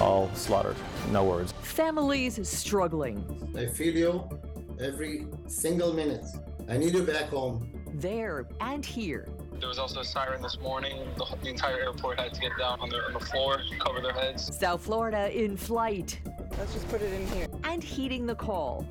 all slaughtered. No words. Families struggling. I feel you every single minute. I need you back home. There and here. There was also a siren this morning. The, the entire airport had to get down on, their, on the floor, cover their heads. South Florida in flight. Let's just put it in here. And heeding the call.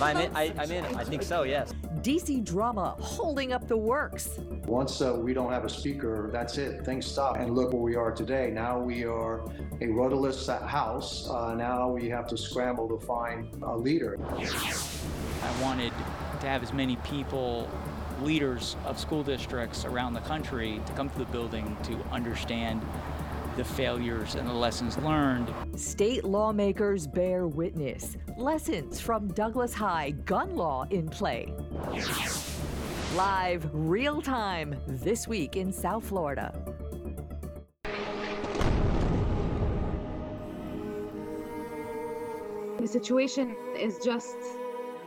I'm in, I, I'm in. I think so, yes. DC drama holding up the works. Once uh, we don't have a speaker, that's it. Things stop. And look where we are today. Now we are a rudderless house. Uh, now we have to scramble to find a leader. I wanted to have as many people, leaders of school districts around the country, to come to the building to understand the failures and the lessons learned. State lawmakers bear witness. Lessons from Douglas High gun law in play. Live, real time, this week in South Florida. The situation is just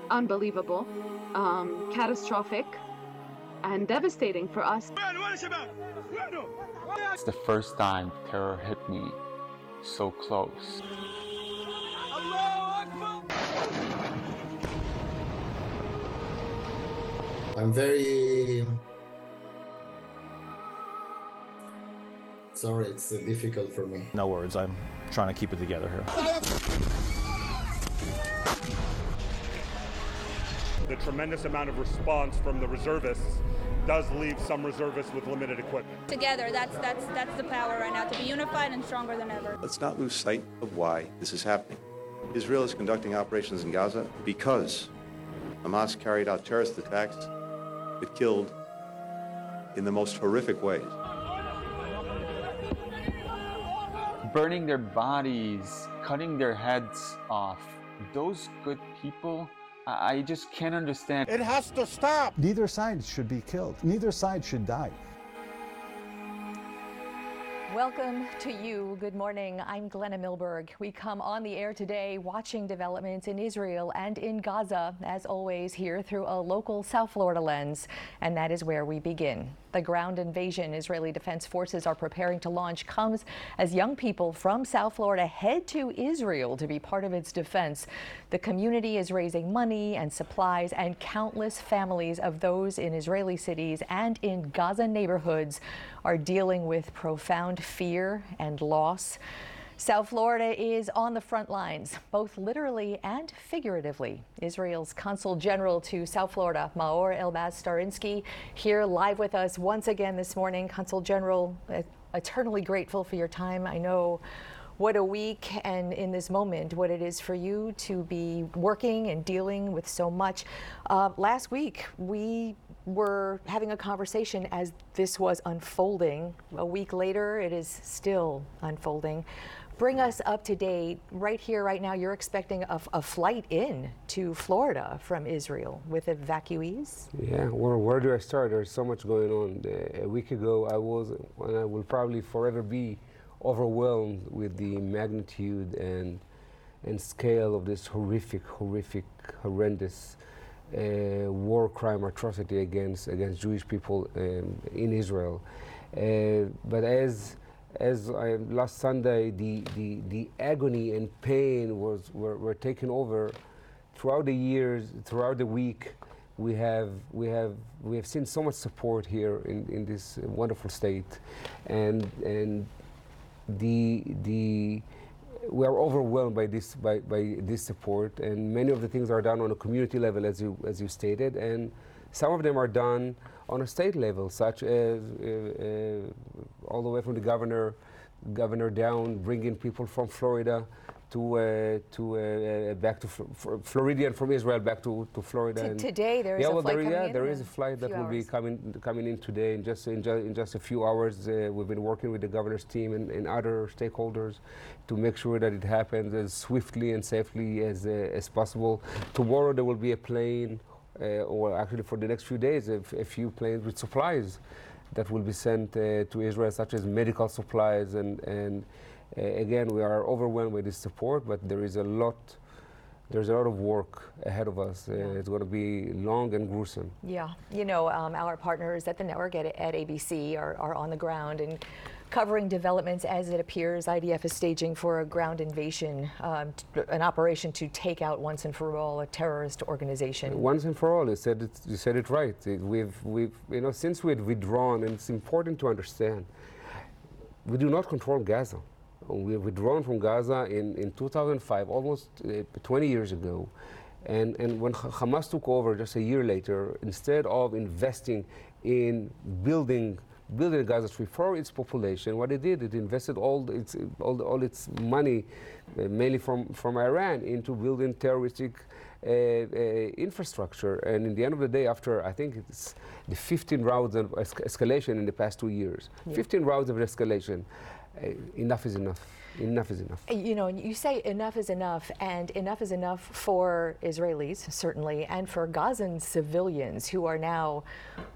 unbelievable, um, catastrophic, and devastating for us. It's the first time terror hit me so close. I'm very sorry. It's difficult for me. No words. I'm trying to keep it together here. The tremendous amount of response from the reservists does leave some reservists with limited equipment. Together, that's that's that's the power right now to be unified and stronger than ever. Let's not lose sight of why this is happening. Israel is conducting operations in Gaza because Hamas carried out terrorist attacks that killed in the most horrific ways. Burning their bodies, cutting their heads off. Those good people I just can't understand. It has to stop. Neither side should be killed. Neither side should die. Welcome to you. Good morning. I'm Glenna Milberg. We come on the air today watching developments in Israel and in Gaza, as always, here through a local South Florida lens. And that is where we begin. The ground invasion Israeli Defense Forces are preparing to launch comes as young people from South Florida head to Israel to be part of its defense. The community is raising money and supplies, and countless families of those in Israeli cities and in Gaza neighborhoods are dealing with profound fear and loss. South Florida is on the front lines, both literally and figuratively. Israel's Consul General to South Florida, Maor Elbaz Starinsky, here live with us once again this morning. Consul General, eternally grateful for your time. I know what a week and in this moment what it is for you to be working and dealing with so much. Uh, last week, we were having a conversation as this was unfolding. A week later, it is still unfolding. Bring us up to date right here, right now. You're expecting a, a flight in to Florida from Israel with evacuees? Yeah, where, where do I start? There's so much going on. Uh, a week ago, I was, and I will probably forever be overwhelmed with the magnitude and and scale of this horrific, horrific, horrendous uh, war crime atrocity against against Jewish people um, in Israel. Uh, but as as I, last Sunday, the, the, the agony and pain was were, were taken over. Throughout the years, throughout the week. We have we have we have seen so much support here in, in this wonderful state, and and the the we are overwhelmed by this by, by this support, and many of the things are done on a community level, as you as you stated, and some of them are done on a state level, such as uh, uh, all the way from the governor, governor down, bringing people from Florida to uh, to uh, back to Fl- Floridian from Israel back to, to Florida. T- today there is yeah, a well, flight there, coming yeah, in there in is a flight that will be coming coming in today. In just in, ju- in just a few hours, uh, we've been working with the governor's team and, and other stakeholders to make sure that it happens as swiftly and safely as uh, as possible. Tomorrow there will be a plane, uh, or actually for the next few days, a few planes with supplies that will be sent uh, to Israel, such as medical supplies. And, and uh, again, we are overwhelmed with this support, but there is a lot, there's a lot of work ahead of us. Uh, it's going to be long and gruesome. Yeah, you know, um, our partners at the network at, at ABC are, are on the ground and covering developments as it appears IDF is staging for a ground invasion, um, an operation to take out once and for all a terrorist organization. Once and for all, you said it, you said it right. It- we've, we've, you know, since we've withdrawn, and it's important to understand, we do not control Gaza. We've withdrawn from Gaza in, in 2005, almost uh, 20 years ago. And, and when Hamas took over just a year later, instead of investing in building building Gaza Strip for its population, what it did, it invested all its all, all its money, uh, mainly from from Iran, into building terroristic uh, uh, infrastructure. And in the end of the day, after I think it's the 15 rounds of es- escalation in the past two years, Yeah. 15 rounds of escalation, uh, enough is enough. Enough is enough. You know, you say enough is enough, and enough is enough for Israelis, certainly, and for Gazan civilians who are now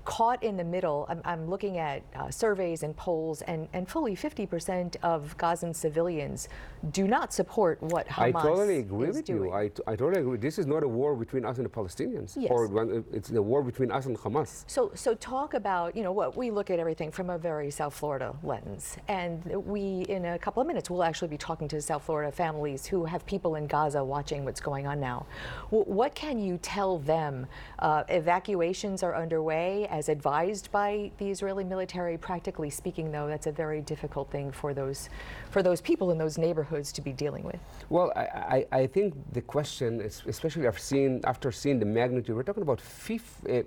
caught in the middle. I'm, I'm looking at uh, surveys and polls, and, and fully 50% of Gazan civilians do not support what Hamas I totally agree with doing. you. I, t- I totally agree. This is not a war between us and the Palestinians, Yes. or one, it's a war between us and Hamas. So, so talk about, you know, what we look at everything from a very South Florida lens. And we, in a couple of minutes, we'll actually be talking to South Florida families who have people in Gaza watching what's going on now. W- what can you tell them? Uh, evacuations are underway as advised by the Israeli military. Practically speaking, though, that's a very difficult thing for those, for those people in those neighborhoods to be dealing with. Well, I, I, I think the question, is, especially after seeing, after seeing the magnitude, we're talking about fif, uh,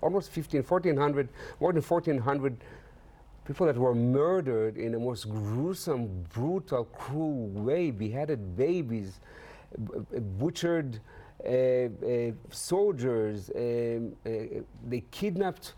almost 15, 1,400, more than 1,400 people that were murdered in the most gruesome, brutal, cruel way, beheaded babies, butchered uh, uh, soldiers, um, uh, they kidnapped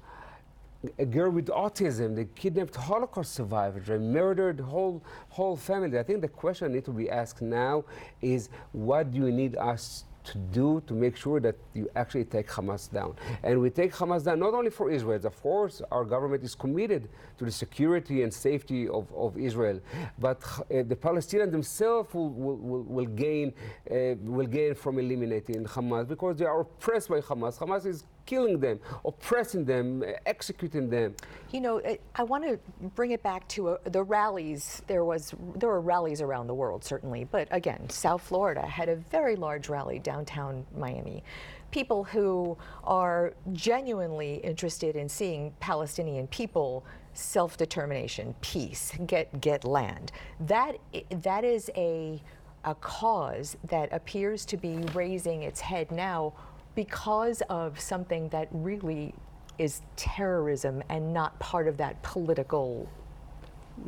a girl with autism. They kidnapped Holocaust survivors. They murdered whole whole family. I think the question need to be asked now is, what do you need us to do to make sure that you actually take Hamas down? And we take Hamas down not only for Israel. Of course, our government is committed to the security and safety of, of Israel, but uh, the Palestinians themselves will, will, will, gain uh, will gain from eliminating Hamas because they are oppressed by Hamas. Hamas is killing them, oppressing them, executing them. You know, I want to bring it back to uh, the rallies. There was there were rallies around the world, certainly, but again, South Florida had a very large rally downtown Miami. People who are genuinely interested in seeing Palestinian people self-determination, peace, get get land. That that is a a cause that appears to be raising its head now because of something that really is terrorism and not part of that political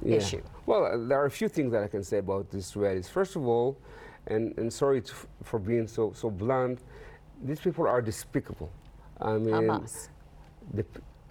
Yeah. issue. Well, uh, there are a few things that I can say about the Israelis. First of all, and, and sorry to, for being so, so blunt, these people are despicable. I mean, Hamas. The,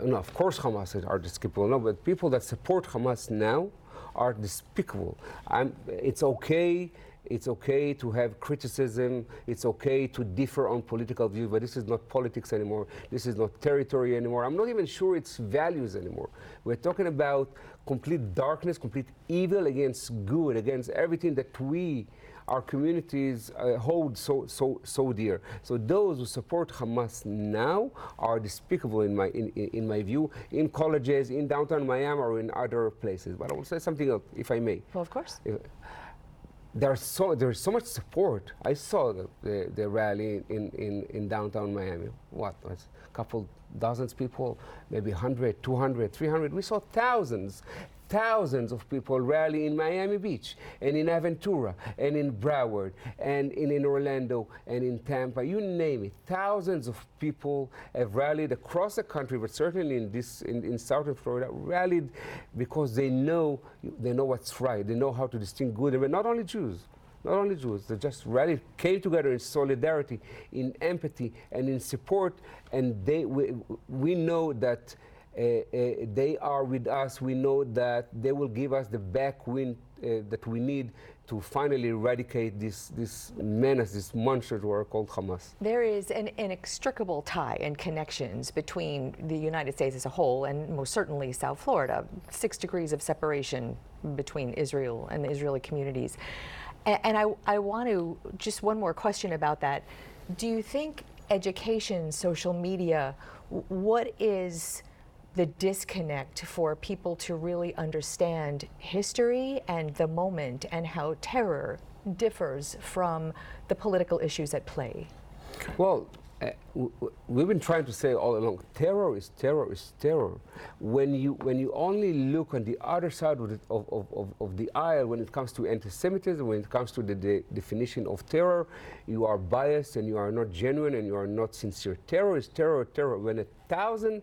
no, of course Hamas are despicable. No, but people that support Hamas now are despicable. I'm, it's okay. It's okay to have criticism. It's okay to differ on political views, but this is not politics anymore. This is not territory anymore. I'm not even sure it's values anymore. We're talking about complete darkness, complete evil against good, against everything that we, our communities, uh, hold so, so, so dear. So those who support Hamas now are despicable in my, in, in, in my view, in colleges, in downtown Miami, or in other places. But I will say something else, if I may. Well, of course. Uh, there's so there's so much support. I saw the, the, the rally in, in, in downtown Miami. What was a couple dozens people, maybe 100, 200, 300. We saw thousands, thousands of people rally in Miami Beach and in Aventura and in Broward and in, in Orlando and in Tampa. You name it. Thousands of people have rallied across the country, but certainly in this in, in southern Florida, rallied because they know they know what's right. They know how to distinguish good and bad. Not only Jews, not only Jews, they just rallied, came together in solidarity, in empathy, and in support. And they, we, we know that they are with us. We know that they will give us the backwind uh, that we need to finally eradicate this, this menace, this monster who are called Hamas. There is an inextricable tie and connections between the United States as a whole and most certainly South Florida. Six degrees of separation between Israel and the Israeli communities. And I, I want to just one more question about that. Do you think education, social media, what is the disconnect for people to really understand history and the moment and how terror differs from the political issues at play? Well, uh, we've been trying to say all along, terror is terror is terror. When you when you only look on the other side of the, of, of, of the aisle when it comes to anti-Semitism, when it comes to the, the, definition of terror, you are biased and you are not genuine and you are not sincere. Terror is terror, terror. When a thousand,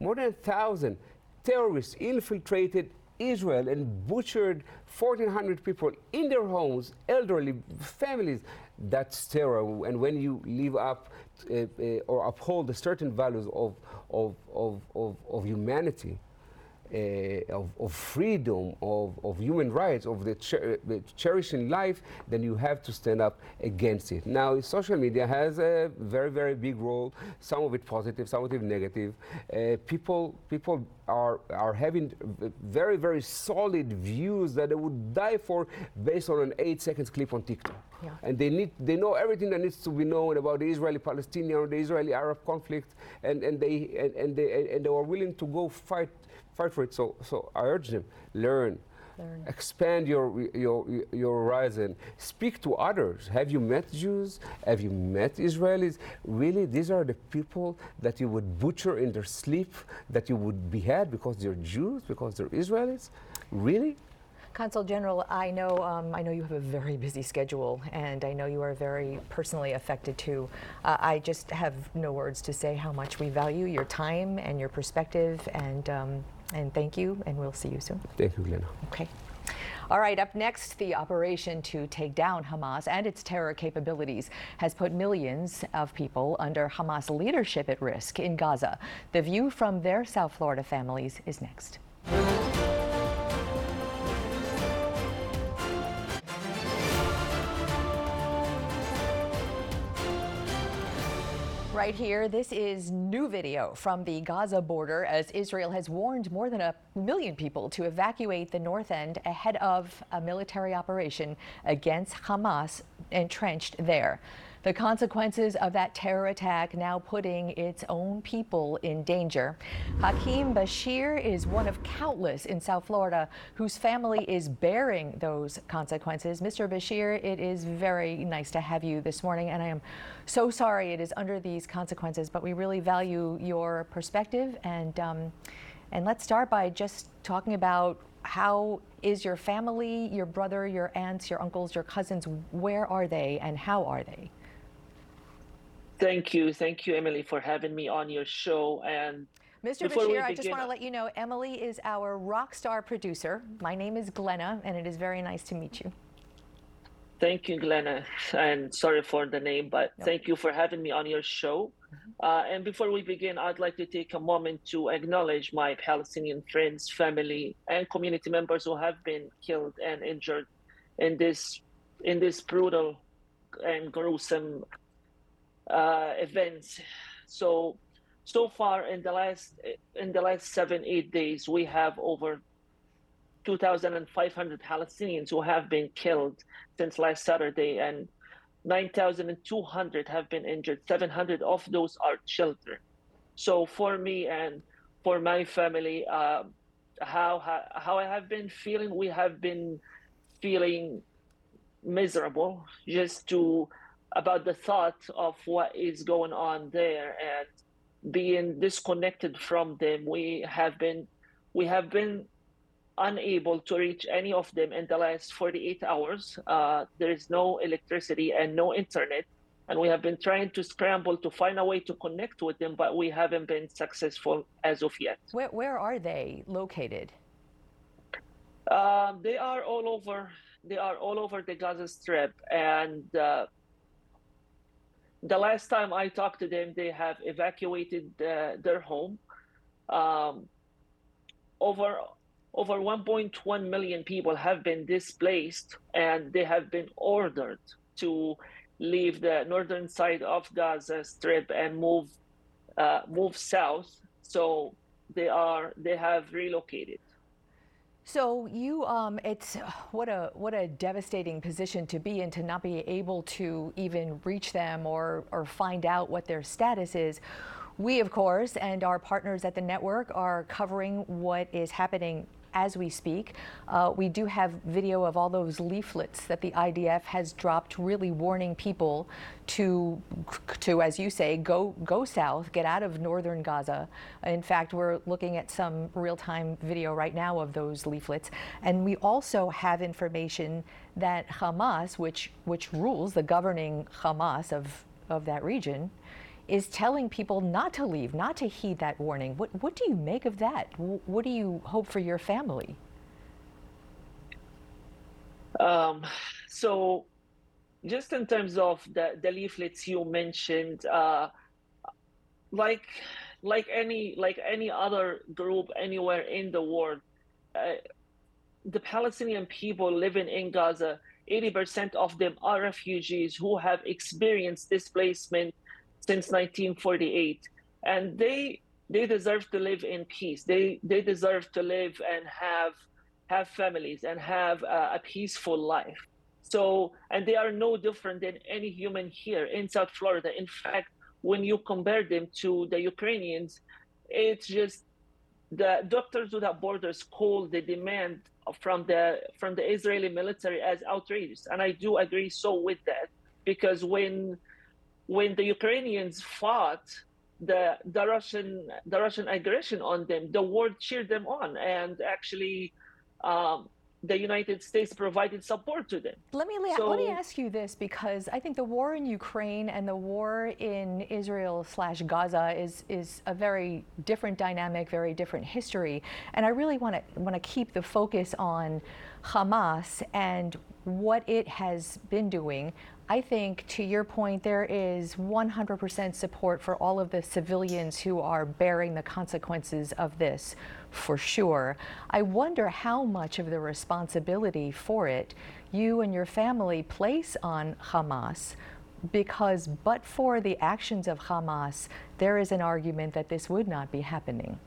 more than a thousand terrorists infiltrated Israel and butchered 1,400 people in their homes, elderly families, that's terror. And when you live up uh, uh, or uphold the certain values of, of, of, of, of humanity, of, of, freedom, of, of, human rights, of the, cher the, cherishing life, then you have to stand up against it. Now, social media has a very, very big role, some of it positive, some of it negative. Uh, people, people are, are having very, very solid views that they would die for based on an eight seconds clip on TikTok. Yeah. And they, need, they know everything that needs to be known about the Israeli-Palestinian or the Israeli-Arab conflict, and, and, they, and, and, they, and they are willing to go fight fight for it. So, so I urge them, learn. Learn. Expand your, your, your horizon. Speak to others. Have you met Jews? Have you met Israelis? Really, these are the people that you would butcher in their sleep, that you would behead because they're Jews, because they're Israelis? Really? Consul General, I know um, I know you have a very busy schedule, and I know you are very personally affected too. Uh, I just have no words to say how much we value your time and your perspective, and um, and thank you, and we'll see you soon. Thank you, Glenna. Okay. All right, up next, the operation to take down Hamas and its terror capabilities has put millions of people under Hamas leadership at risk in Gaza. The view from their South Florida families is next. Right here, this is new video from the Gaza border as Israel has warned more than a million people to evacuate the north end ahead of a military operation against Hamas entrenched there. The consequences of that terror attack now putting its own people in danger. Hakeem Bashir is one of countless in South Florida whose family is bearing those consequences. Mr. Bashir, it is very nice to have you this morning, and I am so sorry it is under these consequences, but we really value your perspective. And, um, and let's start by just talking about how is your family, your brother, your aunts, your uncles, your cousins, where are they and how are they? Thank you. Thank you, Emily, for having me on your show. And Mr. Bashir, I just want to let you know Emily is our rock star producer. My name is Glenna, and it is very nice to meet you. Thank you, Glenna. And sorry for the name, but no. thank you for having me on your show. Mm-hmm. Uh, and before we begin, I'd like to take a moment to acknowledge my Palestinian friends, family, and community members who have been killed and injured in this in this brutal and gruesome uh, events. So so far in the last in the last seven eight days, we have over 2,500 Palestinians who have been killed since last Saturday, and 9,200 have been injured. 700 of those are children. So for me and for my family, uh, how, how how I have been feeling, we have been feeling miserable just to about the thought of what is going on there and being disconnected from them. We have been we have been unable to reach any of them in the last 48 hours. Uh, there is no electricity and no internet and we have been trying to scramble to find a way to connect with them but we haven't been successful as of yet. Where, where are they located? Uh, they are all over they are all over the gaza strip and uh, the last time I talked to them, they have evacuated uh, their home. Um, over over 1.1 million people have been displaced, and they have been ordered to leave the northern side of Gaza Strip and move uh, move south. So they are they have relocated. So you, um, it's what a what a devastating position to be in to not be able to even reach them or or find out what their status is. We, of course, and our partners at the network are covering what is happening as we speak. Uh, we do have video of all those leaflets that the IDF has dropped, really warning people to, to as you say, go go south, get out of northern Gaza. In fact, we're looking at some real-time video right now of those leaflets, and we also have information that Hamas, which which rules the governing Hamas of of that region, is telling people not to leave, not to heed that warning. What, what do you make of that? What do you hope for your family? Um, so, just in terms of the, the leaflets you mentioned, uh, like like any like any other group anywhere in the world, uh, the Palestinian people living in Gaza, 80% of them are refugees who have experienced displacement since 1948 and they they deserve to live in peace. They they deserve to live and have have families and have a, peaceful life. So and they are no different than any human here in south florida. In fact when you compare them to the ukrainians it's just the doctors without borders call the demand from the from the israeli military as outrageous. And i do agree so with that because when when the Ukrainians fought the the Russian the Russian aggression on them, the world cheered them on, and actually, um, the United States provided support to them. Let me so, let me ask you this because I think the war in Ukraine and the war in Israel slash Gaza is is a very different dynamic, very different history, and I really want to want to keep the focus on Hamas and what it has been doing I think, to your point, there is 100% support for all of the civilians who are bearing the consequences of this, for sure. I wonder how much of the responsibility for it you and your family place on Hamas, because but for the actions of Hamas, there is an argument that this would not be happening.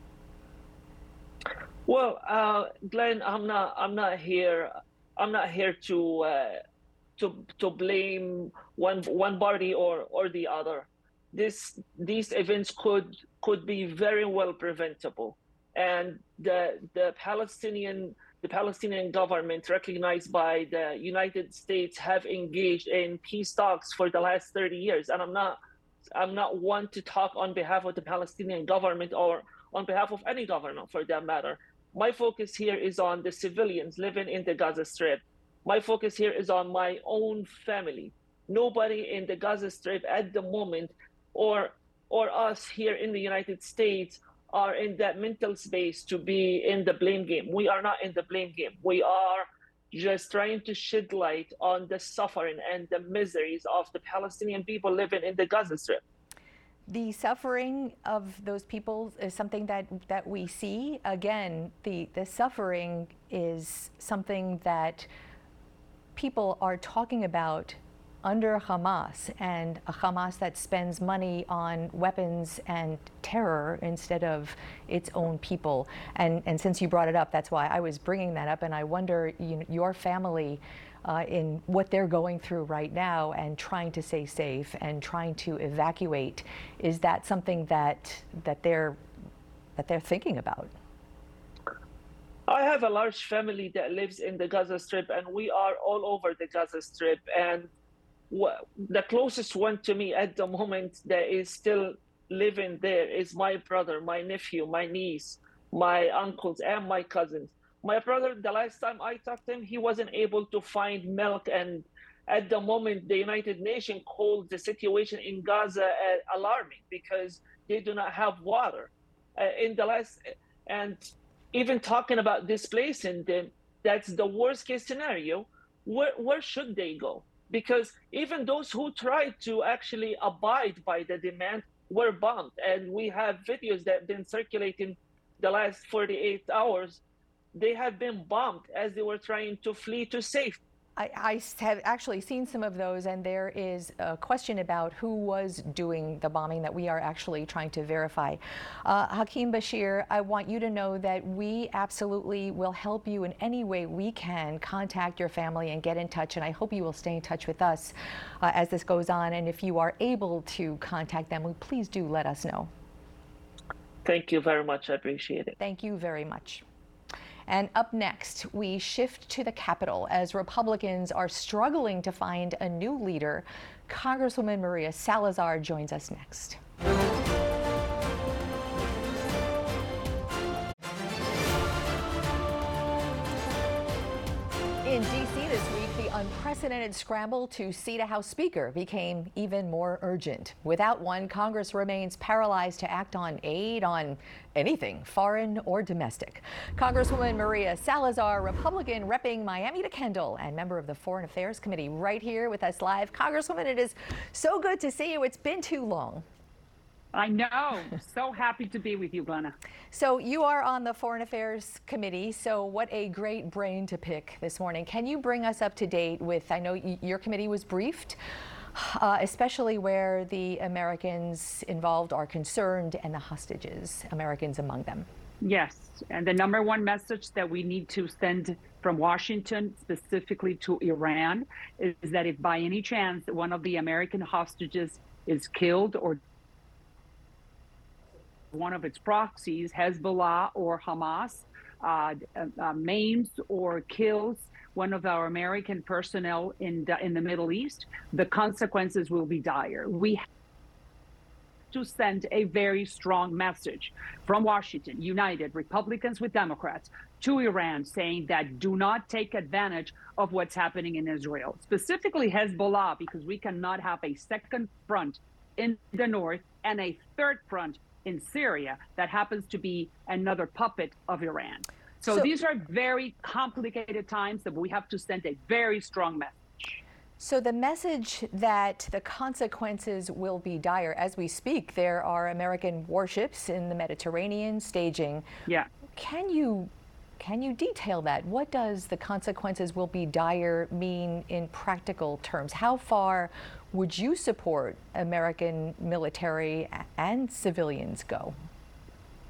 Well, uh, Glenn, I'm not. I'm not here. I'm not here to. Uh, to to blame one one party or or the other. This these events could could be very well preventable, and the the Palestinian the Palestinian government, recognized by the United States, have engaged in peace talks for the last 30 years. And I'm not I'm not one to talk on behalf of the Palestinian government or on behalf of any government for that matter. My focus here is on the civilians living in the Gaza Strip my focus here is on my own family. Nobody in the Gaza Strip at the moment, or or us here in the United States, are in that mental space to be in the blame game. We are not in the blame game. We are just trying to shed light on the suffering and the miseries of the Palestinian people living in the Gaza Strip. The suffering of those people is something that, that we see. Again, the, the suffering is something that people are talking about under Hamas and a Hamas that spends money on weapons and terror instead of its own people. And, and since you brought it up, that's why I was bringing that up. And I wonder, you your family, uh, in what they're going through right now and trying to stay safe and trying to evacuate, is that something that that they're that they're thinking about? I have a large family that lives in the Gaza Strip, and we are all over the Gaza Strip. And the closest one to me at the moment that is still living there is my brother, my nephew, my niece, my uncles, and my cousins. My brother, the last time I talked to him, he wasn't able to find milk. And at the moment, the United Nations called the situation in Gaza uh, alarming because they do not have water. Uh, in the last, and even talking about displacing them, that's the worst case scenario. Where, where should they go? Because even those who tried to actually abide by the demand were bombed. And we have videos that have been circulating the last 48 hours. They have been bombed as they were trying to flee to safety. I, I have actually seen some of those, and there is a question about who was doing the bombing that we are actually trying to verify. Uh, Hakeem Bashir, I want you to know that we absolutely will help you in any way we can contact your family and get in touch, and I hope you will stay in touch with us uh, as this goes on. And if you are able to contact them, please do let us know. Thank you very much. I appreciate it. Thank you very much. And up next, we shift to the Capitol as Republicans are struggling to find a new leader. Congresswoman Maria Salazar joins us next. Unprecedented scramble to seat a House Speaker became even more urgent. Without one, Congress remains paralyzed to act on aid on anything, foreign or domestic. Congresswoman Maria Salazar, Republican repping Miami to Kendall and member of the Foreign Affairs Committee, right here with us live. Congresswoman, it is so good to see you. It's been too long. I know. so happy to be with you, Glenna. So, you are on the Foreign Affairs Committee. So, what a great brain to pick this morning. Can you bring us up to date with? I know your committee was briefed, uh, especially where the Americans involved are concerned and the hostages, Americans among them. Yes. And the number one message that we need to send from Washington, specifically to Iran, is that if by any chance one of the American hostages is killed or one of its proxies, Hezbollah or Hamas, uh, uh, maims or kills one of our American personnel in in the Middle East, the consequences will be dire. We have to send a very strong message from Washington, united Republicans with Democrats, to Iran, saying that do not take advantage of what's happening in Israel, specifically Hezbollah, because we cannot have a second front in the north and a third front in Syria that happens to be another puppet of Iran. So, so, these are very complicated times that we have to send a very strong message. So the message that the consequences will be dire as we speak, there are American warships in the Mediterranean staging. Yeah. Can you can you detail that? What does the consequences will be dire mean in practical terms? How far would you support American military and civilians go?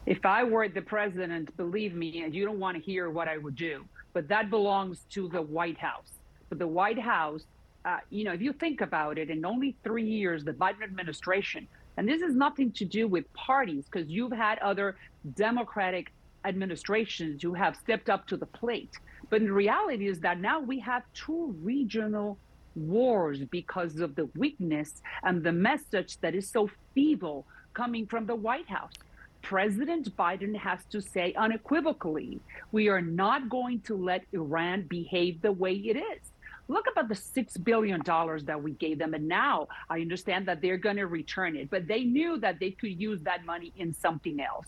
If I were the president, believe me, and you don't want to hear what I would do, but that belongs to the White House. But the White House, uh, you know, if you think about it, in only three years, the Biden administration, and this has nothing to do with parties, because you've had other Democratic administrations who have stepped up to the plate. But the reality is that now we have two regional wars because of the weakness and the message that is so feeble coming from the White House. President Biden has to say unequivocally, we are not going to let Iran behave the way it is. Look about the $6 billion that we gave them. And now I understand that they're going to return it, but they knew that they could use that money in something else.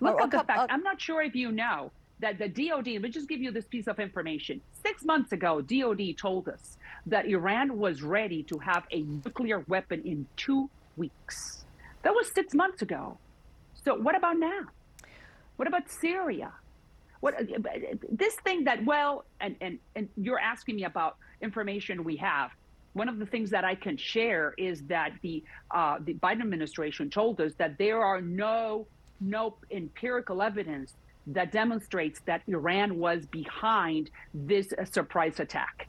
Look oh, at the fact, uh, I'm not sure if you know that the DOD, let me just give you this piece of information. Six months ago, DOD told us that Iran was ready to have a nuclear weapon in two weeks. That was six months ago. So what about now? What about Syria? What this thing that well, and and and you're asking me about information we have. One of the things that I can share is that the uh, the Biden administration told us that there are no no empirical evidence that demonstrates that Iran was behind this uh, surprise attack.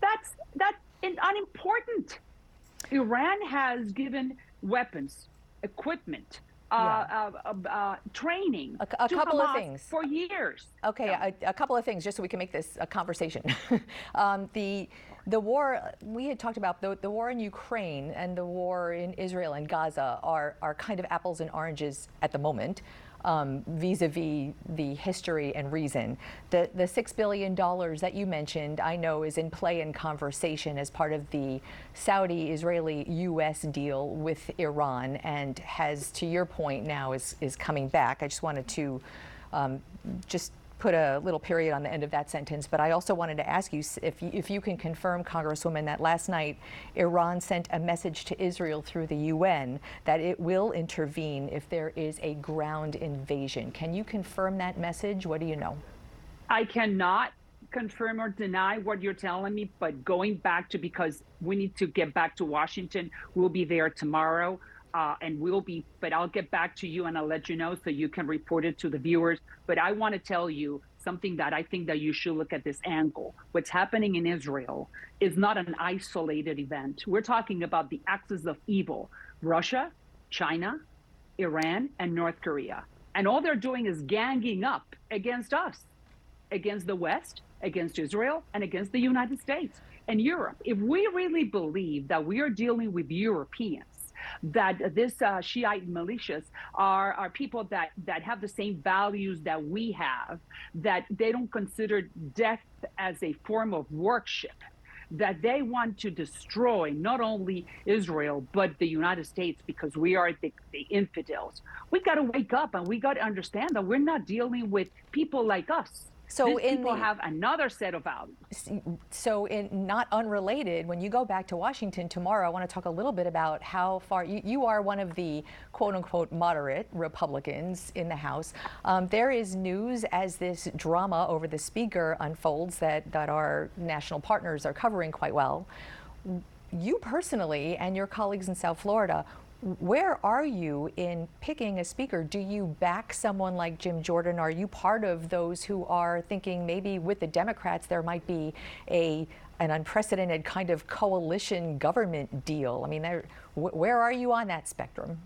That's that's unimportant. Iran has given weapons, equipment, uh, yeah. uh, uh, uh, training a, a couple Hamas of things for years. Okay, yeah. a, a, couple of things just so we can make this a conversation. um, the the war we had talked about the, the war in Ukraine and the war in Israel and Gaza are are kind of apples and oranges at the moment um, vis-a-vis the history and reason. The the six billion dollars that you mentioned, I know, is in play in conversation as part of the Saudi-Israeli-U.S. deal with Iran, and has, to your point, now is is coming back. I just wanted to um, just put a little period on the end of that sentence, but I also wanted to ask you if you, if you can confirm, Congresswoman, that last night Iran sent a message to Israel through the UN that it will intervene if there is a ground invasion. Can you confirm that message? What do you know? I cannot confirm or deny what you're telling me, but going back to because we need to get back to Washington, we'll be there tomorrow. Uh, and we'll be, but I'll get back to you and I'll let you know so you can report it to the viewers. But I want to tell you something that I think that you should look at this angle. What's happening in Israel is not an isolated event. We're talking about the axis of evil Russia, China, Iran, and North Korea. And all they're doing is ganging up against us, against the West, against Israel, and against the United States and Europe. If we really believe that we are dealing with Europeans, that this uh, Shiite militias are, are people that, that have the same values that we have, that they don't consider death as a form of worship, that they want to destroy not only Israel, but the United States because we are the, the infidels. We got to wake up and we got to understand that we're not dealing with people like us. So These in people the- have another set of values. So, in not unrelated, when you go back to Washington tomorrow, I want to talk a little bit about how far you, you are one of the quote unquote moderate Republicans in the House. Um, there is news as this drama over the speaker unfolds that, that our national partners are covering quite well. You personally and your colleagues in South Florida, where are you in picking a speaker? Do you back someone like Jim Jordan? Are you part of those who are thinking maybe with the Democrats there might be a an unprecedented kind of coalition government deal? I mean, there, wh- where are you on that spectrum?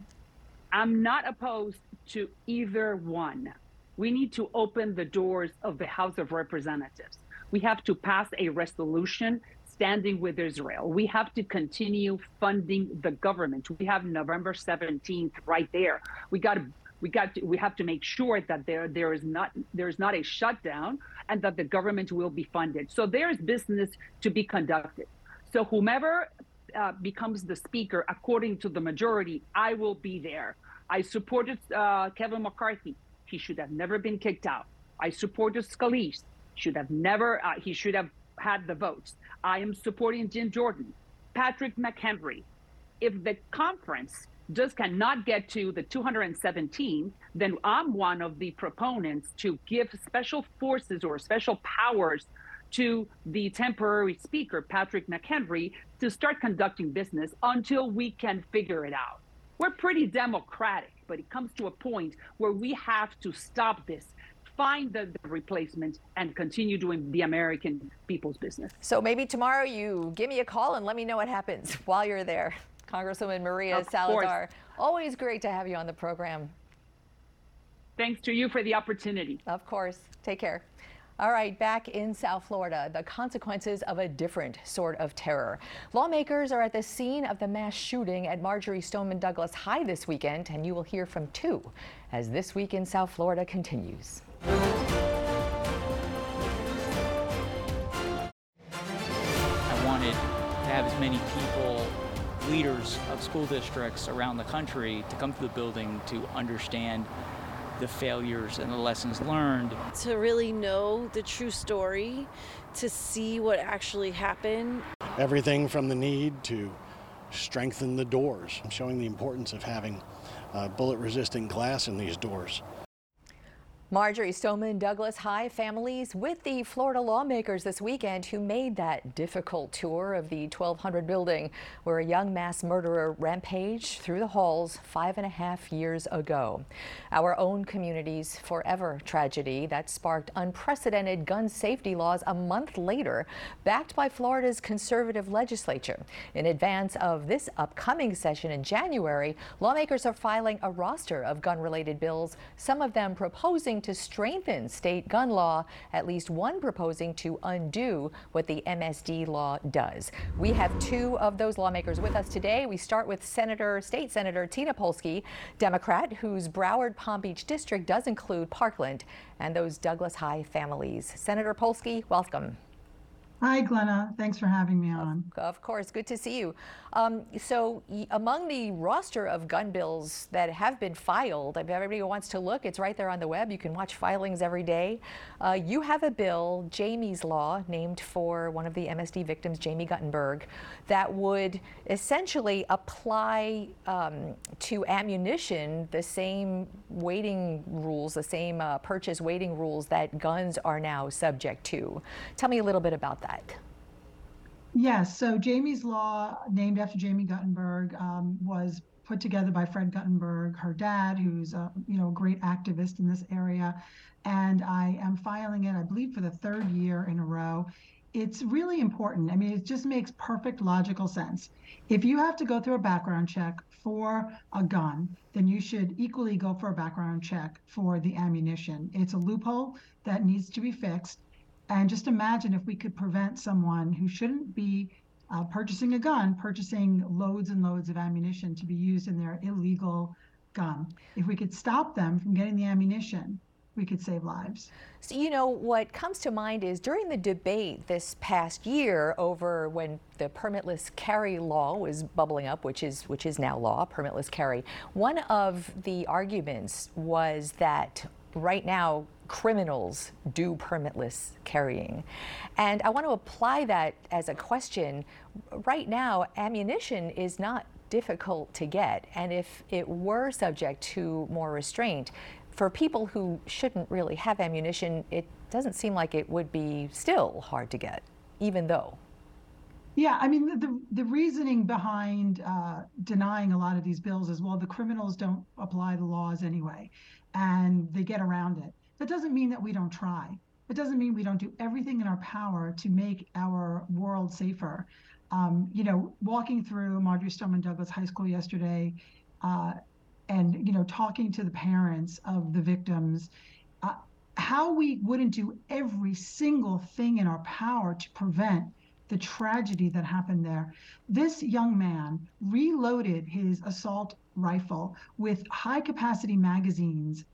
I'm not opposed to either one. We need to open the doors of the House of Representatives. We have to pass a resolution standing with Israel. We have to continue funding the government. We have November 17th right there. We got to we got to, we have to make sure that there there is not there is not a shutdown and that the government will be funded. So there is business to be conducted. So whomever uh, becomes the speaker according to the majority, I will be there. I supported uh, Kevin McCarthy. He should have never been kicked out. I supported Scalise. Should have never. Uh, he should have had the votes. I am supporting Jim Jordan, Patrick McHenry. If the conference just cannot get to the 217, then I'm one of the proponents to give special forces or special powers to the temporary speaker, Patrick McHenry, to start conducting business until we can figure it out. We're pretty democratic, but it comes to a point where we have to stop this, find the, the replacement, and continue doing the American people's business. So maybe tomorrow you give me a call and let me know what happens while you're there. Congresswoman Maria Of course. Salazar, always great to have you on the program. Thanks to you for the opportunity. Of course. Take care. All right, back in South Florida, the consequences of a different sort of terror. Lawmakers are at the scene of the mass shooting at Marjorie Stoneman Douglas High this weekend, and you will hear from two as This Week in South Florida continues. I wanted to have as many people, leaders of school districts around the country, to come to the building to understand the failures and the lessons learned. to really know the true story, to see what actually happened. Everything from the need to strengthen the doors, showing the importance of having uh, bullet resistant glass in these doors. Marjorie Stoneman Douglas High families with the Florida lawmakers this weekend who made that difficult tour of the 1200 building where a young mass murderer rampaged through the halls five and a half years ago. Our own community's forever tragedy that sparked unprecedented gun safety laws a month later, backed by Florida's conservative legislature. In advance of this upcoming session in January, lawmakers are filing a roster of gun related bills, some of them proposing to strengthen state gun law, at least one proposing to undo what the MSD law does. We have two of those lawmakers with us today. We start with Senator, State Senator Tina Polsky, Democrat, whose Broward Palm Beach district does include Parkland and those Douglas High families. Senator Polsky, welcome. Hi, Glenna. Thanks for having me on. Of course, good to see you. Um, so, among the roster of gun bills that have been filed, if everybody wants to look, it's right there on the web. You can watch filings every day. Uh, you have a bill, Jamie's Law, named for one of the MSD victims, Jamie Guttenberg, that would essentially apply um, to ammunition the same waiting rules, the same uh, purchase waiting rules that guns are now subject to. Tell me a little bit about that. Yes. So Jamie's Law, named after Jamie Guttenberg, um, was put together by Fred Guttenberg, her dad, who's a you know a great activist in this area, and I am filing it, I believe, for the third year in a row. It's really important. I mean, it just makes perfect logical sense. If you have to go through a background check for a gun, then you should equally go for a background check for the ammunition. It's a loophole that needs to be fixed. And just imagine if we could prevent someone who shouldn't be uh, purchasing a gun, purchasing loads and loads of ammunition to be used in their illegal gun. If we could stop them from getting the ammunition, we could save lives. So, you know, what comes to mind is during the debate this past year over when the permitless carry law was bubbling up, which is which is now law, permitless carry. One of the arguments was that right now criminals do permitless carrying. And I want to apply that as a question. Right now, ammunition is not difficult to get. And if it were subject to more restraint, for people who shouldn't really have ammunition, it doesn't seem like it would be still hard to get, even though. Yeah, I mean, the, the reasoning behind uh, denying a lot of these bills is well, the criminals don't apply the laws anyway, and they get around it. That doesn't mean that we don't try. It doesn't mean we don't do everything in our power to make our world safer. Um, you know, walking through Marjory Stoneman Douglas High School yesterday, uh, and you know, talking to the parents of the victims, uh, how we wouldn't do every single thing in our power to prevent the tragedy that happened there. This young man reloaded his assault rifle with high capacity magazines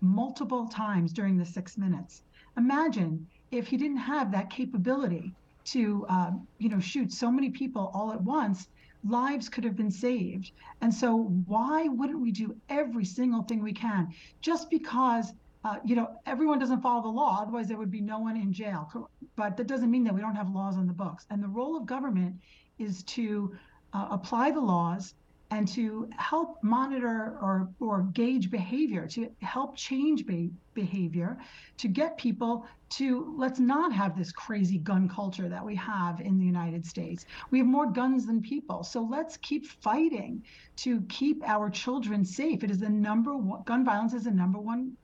multiple times during the six minutes. Imagine if he didn't have that capability to, um, you know, shoot so many people all at once, lives could have been saved. And so, why wouldn't we do every single thing we can just because? Uh, you know, everyone doesn't follow the law, otherwise there would be no one in jail. But that doesn't mean that we don't have laws on the books. And the role of government is to uh, apply the laws and to help monitor or, or gauge behavior, to help change be- behavior, to get people to let's not have this crazy gun culture that we have in the United States. We have more guns than people. So let's keep fighting to keep our children safe. It is the number one, gun violence is the number one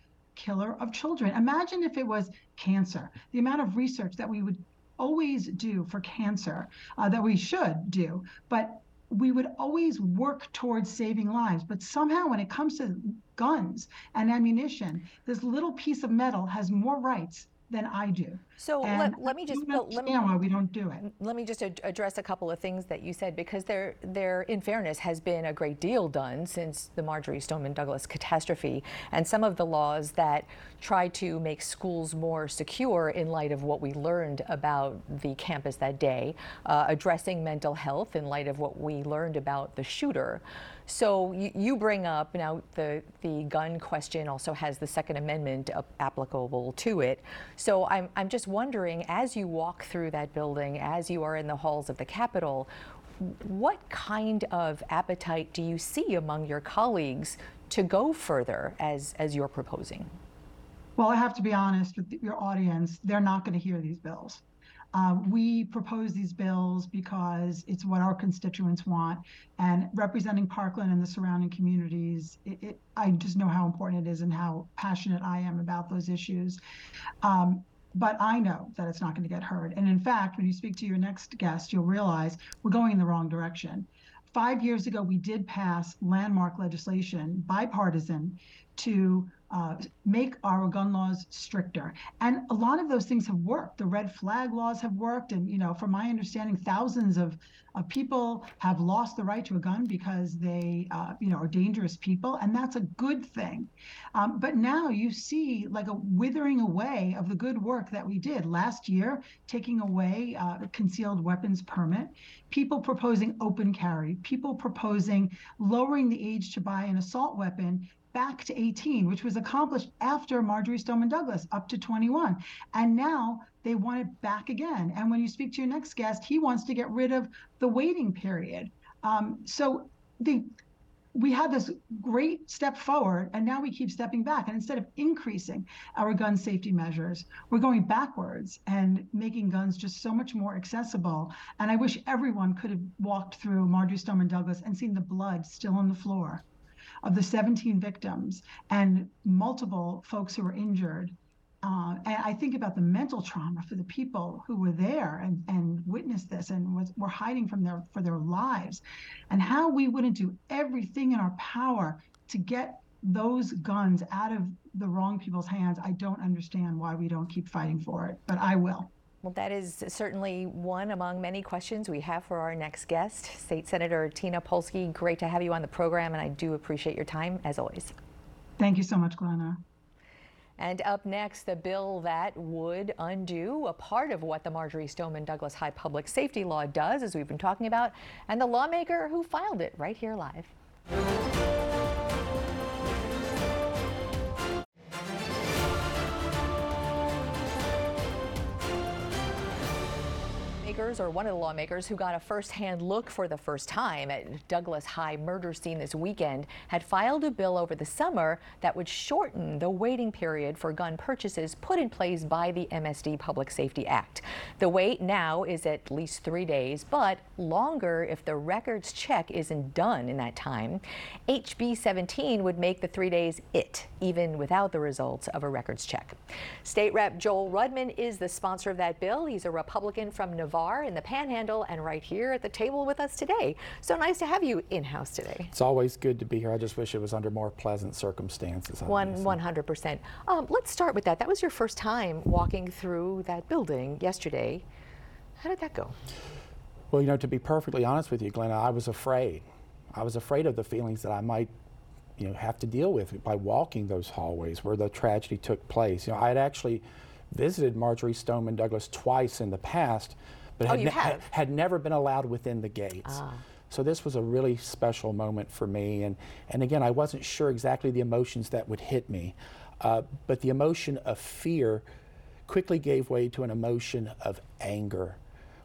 killer of children. Imagine if it was cancer, the amount of research that we would always do for cancer, uh, that we should do, but we would always work towards saving lives. But somehow, when it comes to guns and ammunition, this little piece of metal has more rights than I do. So let, let, me just well, let me, why we don't do it. Let me just ad- address a couple of things that you said because there, there, in fairness, has been a great deal done since the Marjory Stoneman Douglas catastrophe, and some of the laws that try to make schools more secure in light of what we learned about the campus that day, uh, addressing mental health in light of what we learned about the shooter. So you, you, bring up now the the gun question also has the Second Amendment applicable to it. So I'm I'm just wondering, as you walk through that building, as you are in the halls of the Capitol, what kind of appetite do you see among your colleagues to go further as, as you're proposing? Well, I have to be honest with your audience, they're not going to hear these bills. Um, we propose these bills because it's what our constituents want. And representing Parkland and the surrounding communities, it, it, I just know how important it is and how passionate I am about those issues. Um, but I know that it's not going to get heard. And in fact, when you speak to your next guest, you'll realize we're going in the wrong direction. Five years ago, we did pass landmark legislation, bipartisan, to uh, make our gun laws stricter. And a lot of those things have worked. The red flag laws have worked. And, you know, from my understanding, thousands of, of people have lost the right to a gun because they, uh, you know, are dangerous people. And that's a good thing. Um, but now you see like a withering away of the good work that we did last year, taking away uh, concealed weapons permit, people proposing open carry, people proposing lowering the age to buy an assault weapon back to 18, which was accomplished after Marjory Stoneman Douglas, up to 21. And now they want it back again. And when you speak to your next guest, he wants to get rid of the waiting period. Um, so the we had this great step forward, and now we keep stepping back. And instead of increasing our gun safety measures, we're going backwards and making guns just so much more accessible. And I wish everyone could have walked through Marjory Stoneman Douglas and seen the blood still on the floor of the 17 victims and multiple folks who were injured. Uh, and I think about the mental trauma for the people who were there and, and witnessed this and was, were hiding from their for their lives, and how we wouldn't do everything in our power to get those guns out of the wrong people's hands. I don't understand why we don't keep fighting for it, but I will. Well, that is certainly one among many questions we have for our next guest, State Senator Tina Polsky. Great to have you on the program, and I do appreciate your time as always. Thank you so much, Glenna. And up next, the bill that would undo a part of what the Marjory Stoneman Douglas High Public Safety Law does, as we've been talking about, and the lawmaker who filed it right here live. Lawmakers, or one of the lawmakers who got a first-hand look for the first time at Douglas High murder scene this weekend, had filed a bill over the summer that would shorten the waiting period for gun purchases put in place by the MSD Public Safety Act. The wait now is at least three days, but longer if the records check isn't done in that time. HB 17 would make the three days it, even without the results of a records check. State Rep Joel Rudman is the sponsor of that bill. He's a Republican from Navarre in the Panhandle and right here at the table with us today. So nice to have you in-house today. It's always good to be here. I just wish it was under more pleasant circumstances. One, 100%. Um, let's start with that. That was your first time walking through that building yesterday. How did that go? Well, you know, to be perfectly honest with you, Glenna, I was afraid. I was afraid of the feelings that I might you know, have to deal with by walking those hallways where the tragedy took place. You know, I had actually visited Marjory Stoneman Douglas twice in the past, but oh, had, ne had, had, never been allowed within the gates. Ah. So this was a really special moment for me. And, and again, I wasn't sure exactly the emotions that would hit me, uh, but the emotion of fear quickly gave way to an emotion of anger.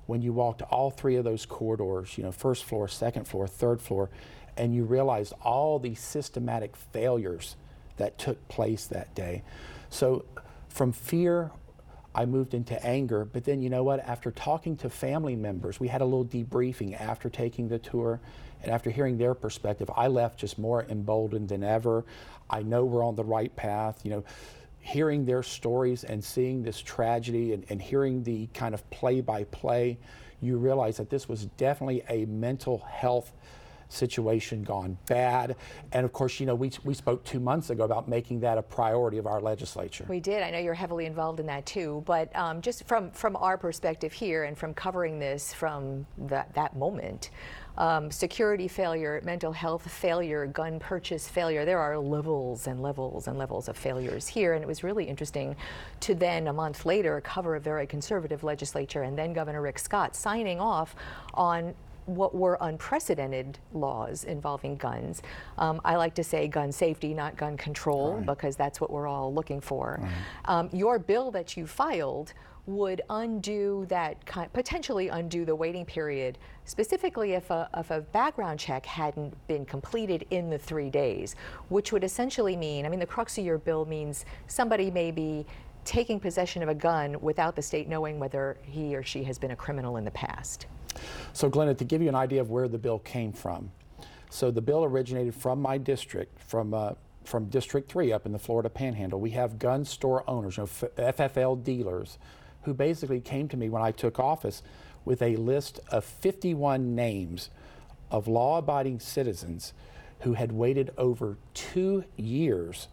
When you walked all three of those corridors, you know, first floor, second floor, third floor, and you realized all these systematic failures that took place that day. So from fear I moved into anger. But then, you know what? After talking to family members, we had a little debriefing after taking the tour. And after hearing their perspective, I left just more emboldened than ever. I know we're on the right path. You know, hearing their stories and seeing this tragedy and, and hearing the kind of play by play, you realize that this was definitely a mental health situation gone bad. And of course, you know, we, we spoke two months ago about making that a priority of our legislature. We did. I know you're heavily involved in that too. But um, just from, from our perspective here and from covering this from that, that moment, um, security failure, mental health failure, gun purchase failure. There are levels and levels and levels of failures here. And it was really interesting to then, a month later, cover a very conservative legislature and then Governor Rick Scott signing off on what were unprecedented laws involving guns. Um, I like to say gun safety, not gun control, right. because that's what we're all looking for. Right. Um, your bill that you filed would undo that, potentially undo the waiting period, specifically if a, if a background check hadn't been completed in the three days, which would essentially mean, I mean, the crux of your bill means somebody may be taking possession of a gun without the state knowing whether he or she has been a criminal in the past. So Glenna, to give you an idea of where the bill came from, so the bill originated from my district, from uh, from District 3 up in the Florida Panhandle. We have gun store owners, you know, FFL dealers, who basically came to me when I took office with a list of 51 names of law-abiding citizens who had waited over two years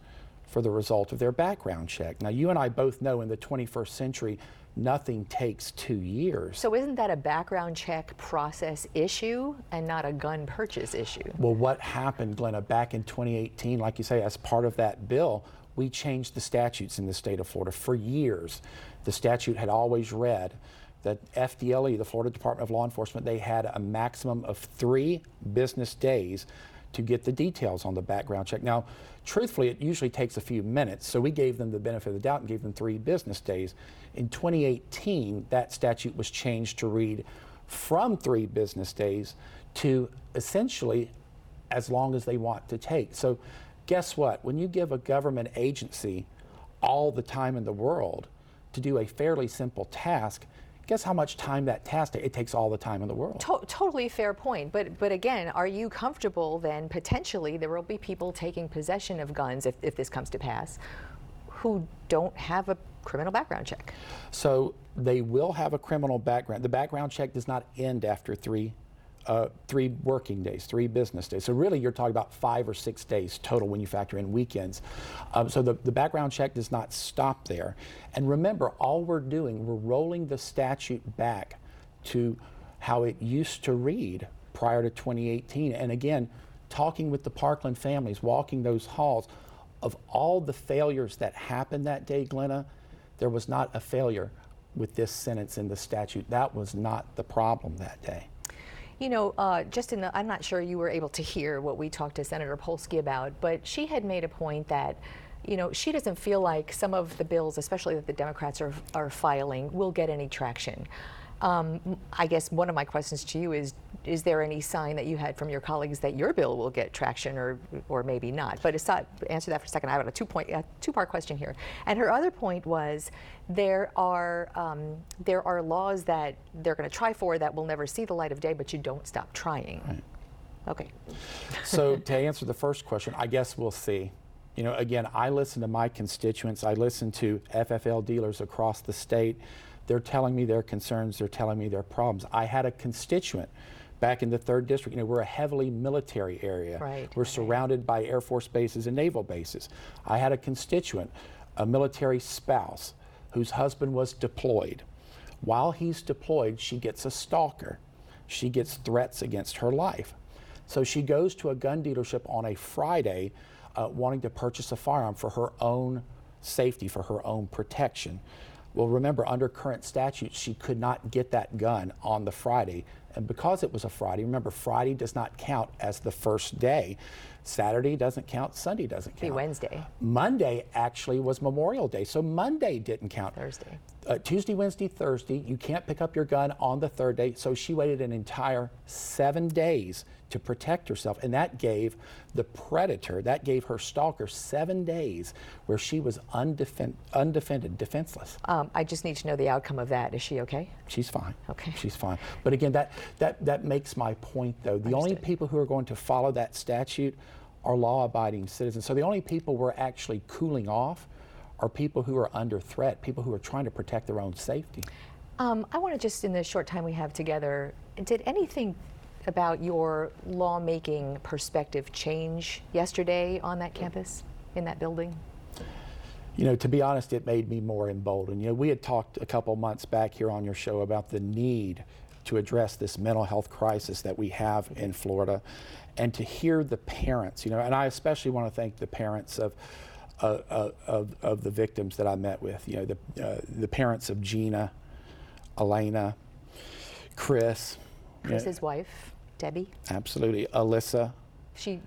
for the result of their background check. Now, you and I both know in the 21st century, nothing takes two years. So isn't that a background check process issue and not a gun purchase issue? Well, what happened, Glenna, back in 2018, like you say, as part of that bill, we changed the statutes in the state of Florida. For years, the statute had always read that FDLE, the Florida Department of Law Enforcement, they had a maximum of three business days to get the details on the background check. Now, truthfully, it usually takes a few minutes, so we gave them the benefit of the doubt and gave them three business days. In 2018, that statute was changed to read from three business days to essentially as long as they want to take. So, guess what? When you give a government agency all the time in the world to do a fairly simple task, guess how much time that task takes? It takes all the time in the world. To- totally fair point. But but again, are you comfortable then potentially there will be people taking possession of guns if, if this comes to pass who don't have a criminal background check? So they will have a criminal background. The background check does not end after three uh, three working days, three business days. So really, you're talking about five or six days total when you factor in weekends. Um, so the, the background check does not stop there. And remember, all we're doing, we're rolling the statute back to how it used to read prior to 2018. And again, talking with the Parkland families, walking those halls, of all the failures that happened that day, Glenna, there was not a failure with this sentence in the statute. That was not the problem that day. You know, uh, just in the, I'm not sure you were able to hear what we talked to Senator Polsky about, but she had made a point that, you know, she doesn't feel like some of the bills, especially that the Democrats are, are filing, will get any traction. Um, I guess one of my questions to you is: Is there any sign that you had from your colleagues that your bill will get traction, or or maybe not? But aside, answer that for a second. I have a two-point, a two-part question here. And her other point was, there are um, there are laws that they're going to try for that will never see the light of day, but you don't stop trying. Right. Okay. so to answer the first question, I guess we'll see. You know, again, I listen to my constituents. I listen to FFL dealers across the state. They're telling me their concerns, they're telling me their problems. I had a constituent back in the third district. You know, we're a heavily military area. Right, we're right. surrounded by Air Force bases and naval bases. I had a constituent, a military spouse, whose husband was deployed. While he's deployed, she gets a stalker. She gets threats against her life. So she goes to a gun dealership on a Friday uh, wanting to purchase a firearm for her own safety, for her own protection. Well, remember, under current statutes, she could not get that gun on the Friday. And because it was a Friday, remember, Friday does not count as the first day. Saturday doesn't count, Sunday doesn't count. Be. Wednesday. Monday actually was Memorial Day, so Monday didn't count. Thursday. Uh, Tuesday, Wednesday, Thursday, you can't pick up your gun on the third day. So she waited an entire seven days to protect herself. And that gave the predator, that gave her stalker seven days where she was undefen- undefended, defenseless. Um, I just need to know the outcome of that. Is she okay? She's fine. Okay. She's fine. But again, that, that, that makes my point, though. The only people who are going to follow that statute are law abiding citizens. So the only people we're actually cooling off are people who are under threat, people who are trying to protect their own safety. Um, I want to just, in the short time we have together, did anything about your lawmaking perspective change yesterday on that campus, in that building? You know, to be honest, it made me more emboldened. You know, we had talked a couple months back here on your show about the need to address this mental health crisis that we have in Florida, and to hear the parents. You know, and I especially want to thank the parents of. Of, of the victims that I met with, you know, the, uh, the parents of Gina, Elena, Chris, you know, Chris's wife, Debbie. absolutely, Alyssa, She,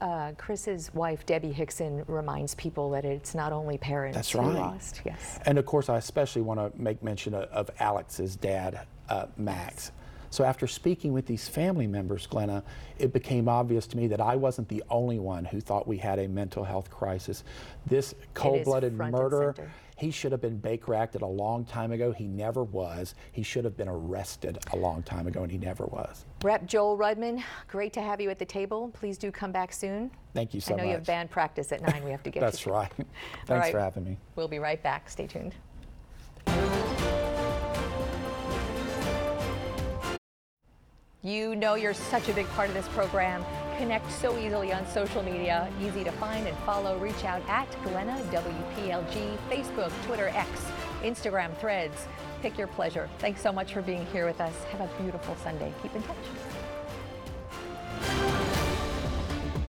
uh, Chris's wife, Debbie Hixon, reminds people that it's not only parents That's who right. lost. Yes. And of course, I especially want to make mention of, of Alex's dad, uh, Max. So after speaking with these family members, Glenna, it became obvious to me that I wasn't the only one who thought we had a mental health crisis. This cold-blooded and murder—he should have been Baker acted a long time ago. He never was. He should have been arrested a long time ago, and he never was. Rep Joel Rudman, great to have you at the table. Please do come back soon. Thank you so much. I know much. you have band practice at nine. We have to get That's right. Thanks right. for having me. We'll be right back. Stay tuned. You know you're such a big part of this program. Connect so easily on social media. Easy to find and follow. Reach out at Glenna WPLG, Facebook, Twitter, X, Instagram, Threads. Pick your pleasure. Thanks so much for being here with us. Have a beautiful Sunday. Keep in touch.